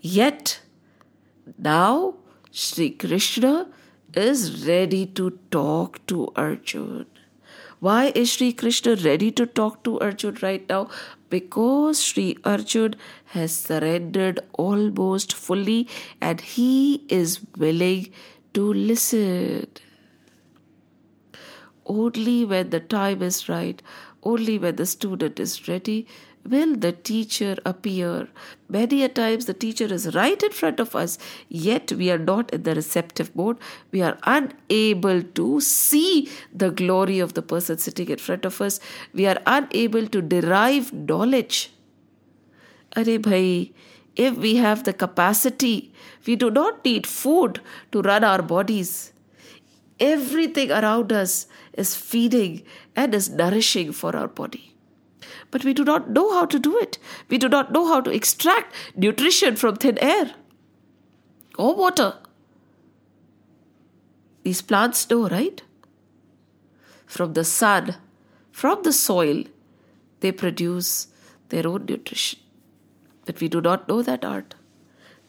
A: Yet, now Sri Krishna is ready to talk to Arjun. Why is Sri Krishna ready to talk to Arjun right now? Because Sri Arjun has surrendered almost fully and he is willing to listen. Only when the time is right, only when the student is ready, will the teacher appear. Many a times the teacher is right in front of us, yet we are not in the receptive mode. We are unable to see the glory of the person sitting in front of us. We are unable to derive knowledge. Are bhai, if we have the capacity, we do not need food to run our bodies. Everything around us is feeding and is nourishing for our body. But we do not know how to do it. We do not know how to extract nutrition from thin air or water. These plants know, right? From the sun, from the soil, they produce their own nutrition. But we do not know that art.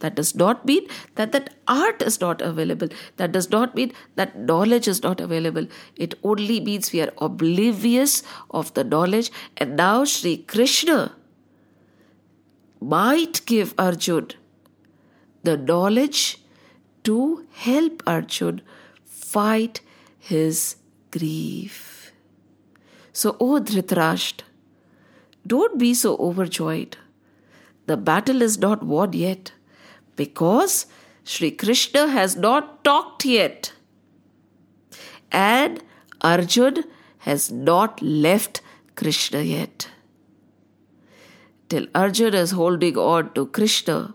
A: That does not mean that that art is not available. That does not mean that knowledge is not available. It only means we are oblivious of the knowledge. And now Sri Krishna might give Arjun the knowledge to help Arjun fight his grief. So, O Dhritarashtra, don't be so overjoyed. The battle is not won yet because Sri Krishna has not talked yet. And Arjun has not left Krishna yet. Till Arjun is holding on to Krishna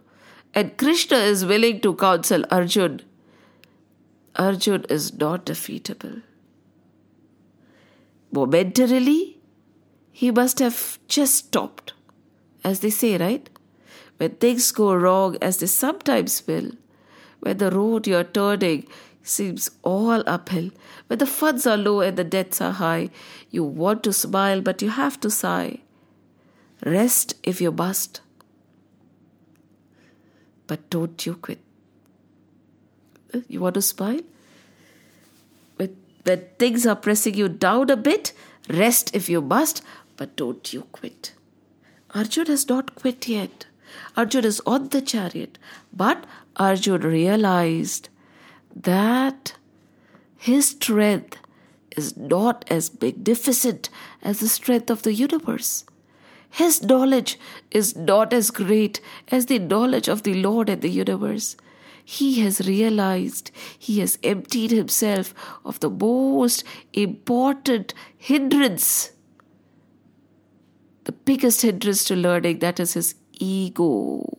A: and Krishna is willing to counsel Arjun, Arjun is not defeatable. Momentarily, he must have just stopped, as they say, right? When things go wrong, as they sometimes will, when the road you're turning seems all uphill, when the funds are low and the debts are high, you want to smile but you have to sigh. Rest if you must, but don't you quit. You want to smile? When, when things are pressing you down a bit, rest if you must, but don't you quit. Arjun has not quit yet. Arjun is on the chariot, but Arjun realized that his strength is not as magnificent as the strength of the universe. His knowledge is not as great as the knowledge of the Lord and the universe. He has realized he has emptied himself of the most important hindrance, the biggest hindrance to learning, that is his ego.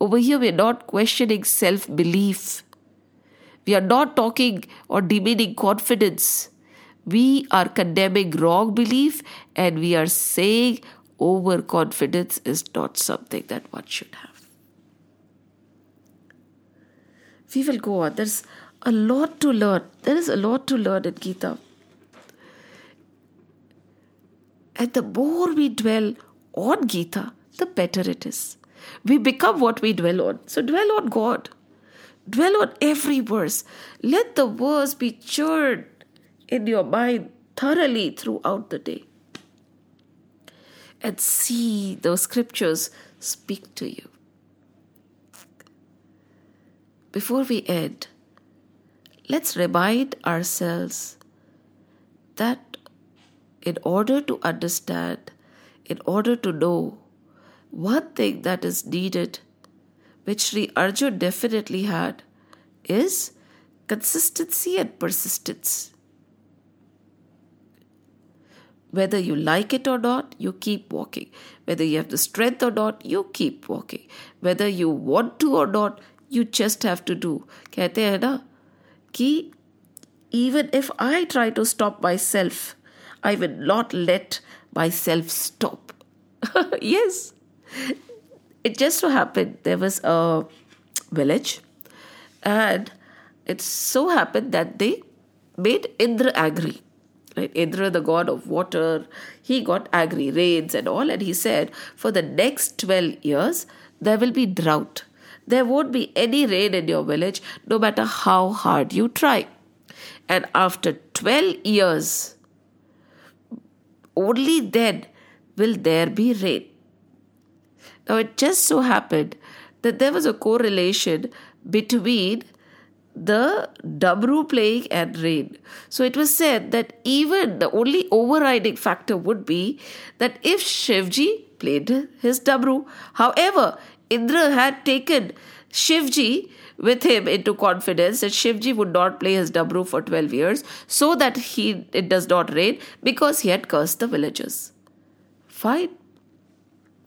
A: Over here, we're not questioning self belief. We are not talking or demeaning confidence. We are condemning wrong belief and we are saying overconfidence is not something that one should have. We will go on. There's a lot to learn. There is a lot to learn in Gita. And the more we dwell on Gita, the better it is. We become what we dwell on. So dwell on God. Dwell on every verse. Let the verse be churned in your mind thoroughly throughout the day. And see those scriptures speak to you. Before we end, let's remind ourselves that in order to understand, in order to know, one thing that is needed, which Sri Arjun definitely had, is consistency and persistence. Whether you like it or not, you keep walking. Whether you have the strength or not, you keep walking. Whether you want to or not, you just have to do. कहते हैं ना कि even if I try to stop myself, I will not let myself stop. [laughs] yes, it just so happened there was a village, and it so happened that they made Indra angry. Right? Indra, the god of water, he got angry, rains and all, and he said, For the next 12 years, there will be drought. There won't be any rain in your village, no matter how hard you try. And after 12 years, only then will there be rain. Now, it just so happened that there was a correlation between the Damru playing and rain. So it was said that even the only overriding factor would be that if Shivji played his Damru, however, Indra had taken Shivji with him into confidence that Shivji would not play his Damru for 12 years so that he it does not rain because he had cursed the villagers. Fine.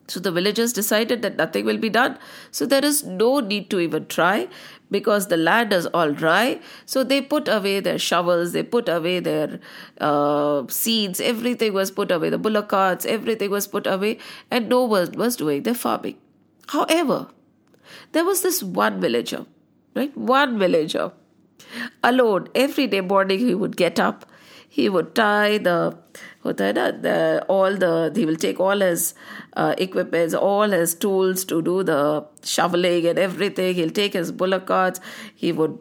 A: So the villagers decided that nothing will be done. So there is no need to even try because the land is all dry. So they put away their shovels, they put away their uh, seeds, everything was put away, the bullock carts, everything was put away, and no one was doing their farming. However, there was this one villager, right? One villager alone. Every day morning he would get up, he would tie the all the he will take all his uh, equipments, all his tools to do the shoveling and everything. He'll take his bullock carts. He would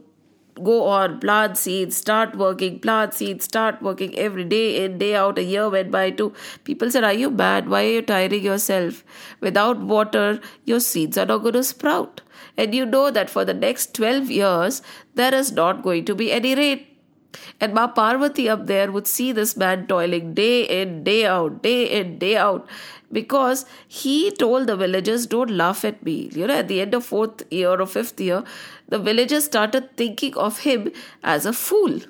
A: go on, plant seeds, start working, plant seeds, start working every day in, day out. A year went by too. People said, Are you mad? Why are you tiring yourself? Without water, your seeds are not going to sprout. And you know that for the next 12 years, there is not going to be any rain. And Ma Parvati up there would see this man toiling day in, day out, day in, day out, because he told the villagers, Don't laugh at me. You know, at the end of fourth year or fifth year, the villagers started thinking of him as a fool.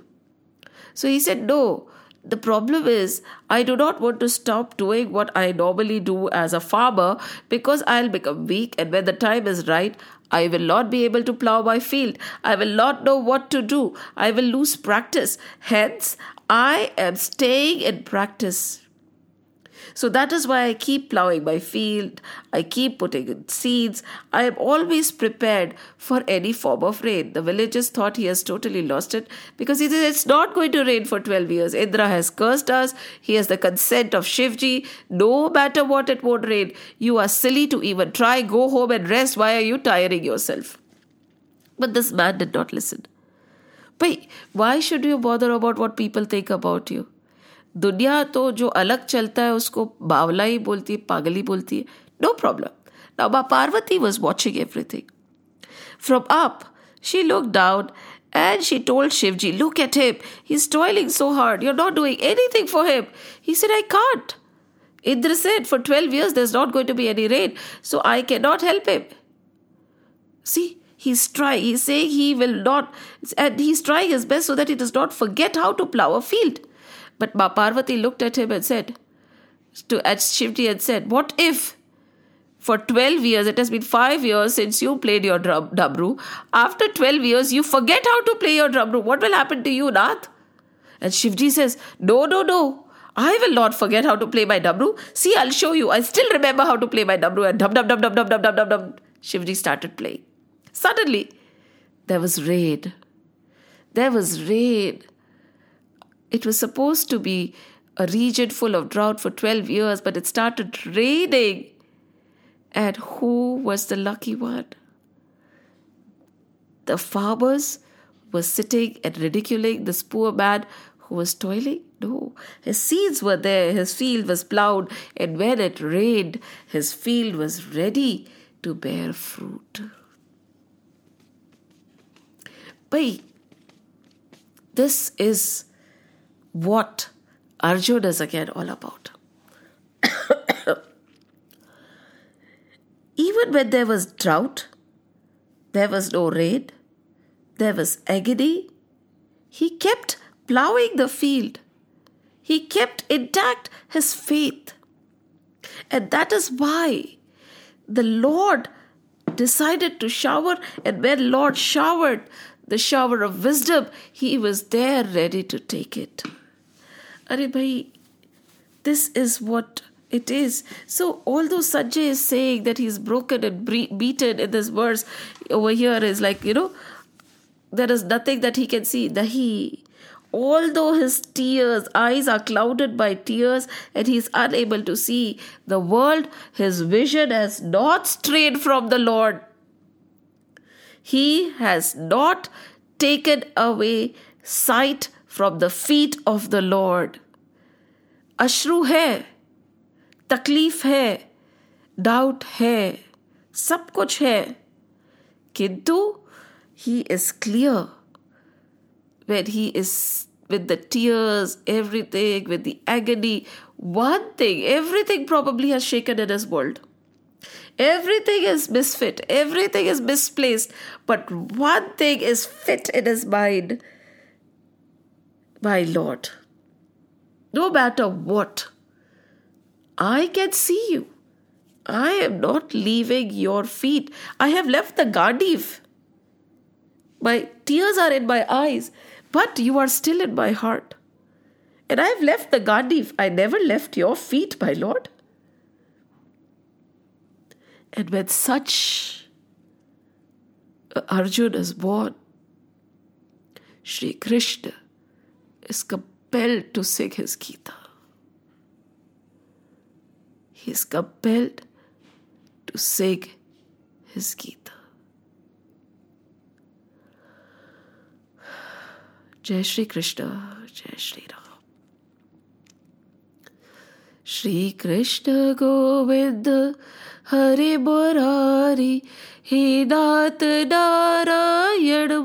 A: So he said, No, the problem is I do not want to stop doing what I normally do as a farmer because I'll become weak, and when the time is right, I will not be able to plow my field. I will not know what to do. I will lose practice. Hence, I am staying in practice. So that is why I keep plowing my field. I keep putting in seeds. I am always prepared for any form of rain. The villagers thought he has totally lost it because he said it's not going to rain for 12 years. Indra has cursed us. He has the consent of Shivji. No matter what, it won't rain. You are silly to even try. Go home and rest. Why are you tiring yourself? But this man did not listen. Why should you bother about what people think about you? दुनिया तो जो अलग चलता है उसको बावला ही बोलती है पागली बोलती है। नो प्रॉब्लम नाउ बा Parvati was watching everything from up she look down and she told Shiv ji look at him he is toiling so hard you are not doing anything for him he said I can't Indra said for twelve years there is not going to be any rain so I can not help him see He's trying, he's saying he will not, and he's trying his best so that he does not forget how to plow a field. But Parvati looked at him and said, to at Shivji and said, What if for 12 years, it has been 5 years since you played your drum, damru. After 12 years, you forget how to play your damru. What will happen to you, Nath? And Shivji says, No, no, no. I will not forget how to play my damru. See, I'll show you. I still remember how to play my damru. And dum dum dum dum dum dum dum dum dum. Shivji started playing. Suddenly, there was rain. There was rain. It was supposed to be a region full of drought for 12 years, but it started raining. And who was the lucky one? The farmers were sitting and ridiculing this poor man who was toiling? No. His seeds were there, his field was plowed, and when it rained, his field was ready to bear fruit. But this is what Arjuna is again all about. [coughs] Even when there was drought, there was no rain, there was agony, he kept plowing the field. He kept intact his faith. And that is why the Lord decided to shower, and when Lord showered the shower of wisdom, he was there ready to take it. Are bhai, this is what it is. So, although Sanjay is saying that he's broken and beaten in this verse, over here is like, you know, there is nothing that he can see. Dahi. Although his tears, eyes are clouded by tears, and he is unable to see the world, his vision has not strayed from the Lord. He has not taken away sight from the feet of the Lord. अश्रु है तकलीफ है doubt है सब कुछ है किंतु he is clear when he is with the tears, everything, with the agony, one thing, everything probably has shaken in his world. Everything is misfit, everything is misplaced, but one thing is fit in his mind my Lord. No matter what, I can see you. I am not leaving your feet. I have left the Gandiv. My tears are in my eyes, but you are still in my heart. And I have left the Gandiv. I never left your feet, my Lord. And when such Arjun is born, Sri Krishna is compelled to seek his Gita. He is compelled to seek his Gita. Jai Shri Krishna, Jai Shri Ram. Shri Krishna Govind Hare Murari He Nath Narayan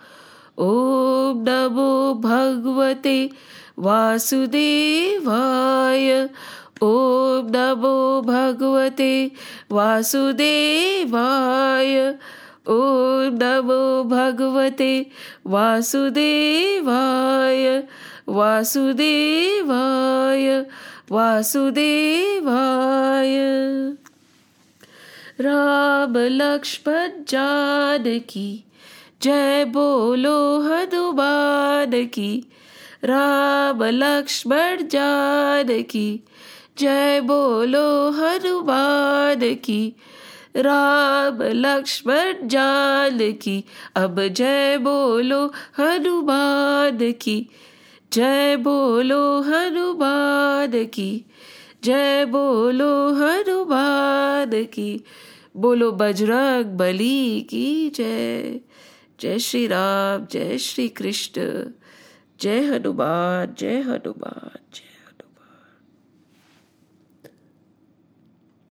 A: ॐ नमो भगवते वासुदेवाय। ॐ नमो भगवते वासुदेवाय। ॐ नमो भगवते वासुदेवाय। वासुदेवाय। वासुदेवाय। राम लक्ष्मण जानकी। जय बोलो हनुमान की। राम लक्ष्मण जान की। जय बोलो हनुमान की। राम लक्ष्मण जान की। अब जय बोलो हनुमान की। जय बोलो हनुमान की। जय बोलो हनुमान की। बोलो बजरंग बली की जय। जय श्री राम जय श्री कृष्ण जय हनुमान जय हनुमान जय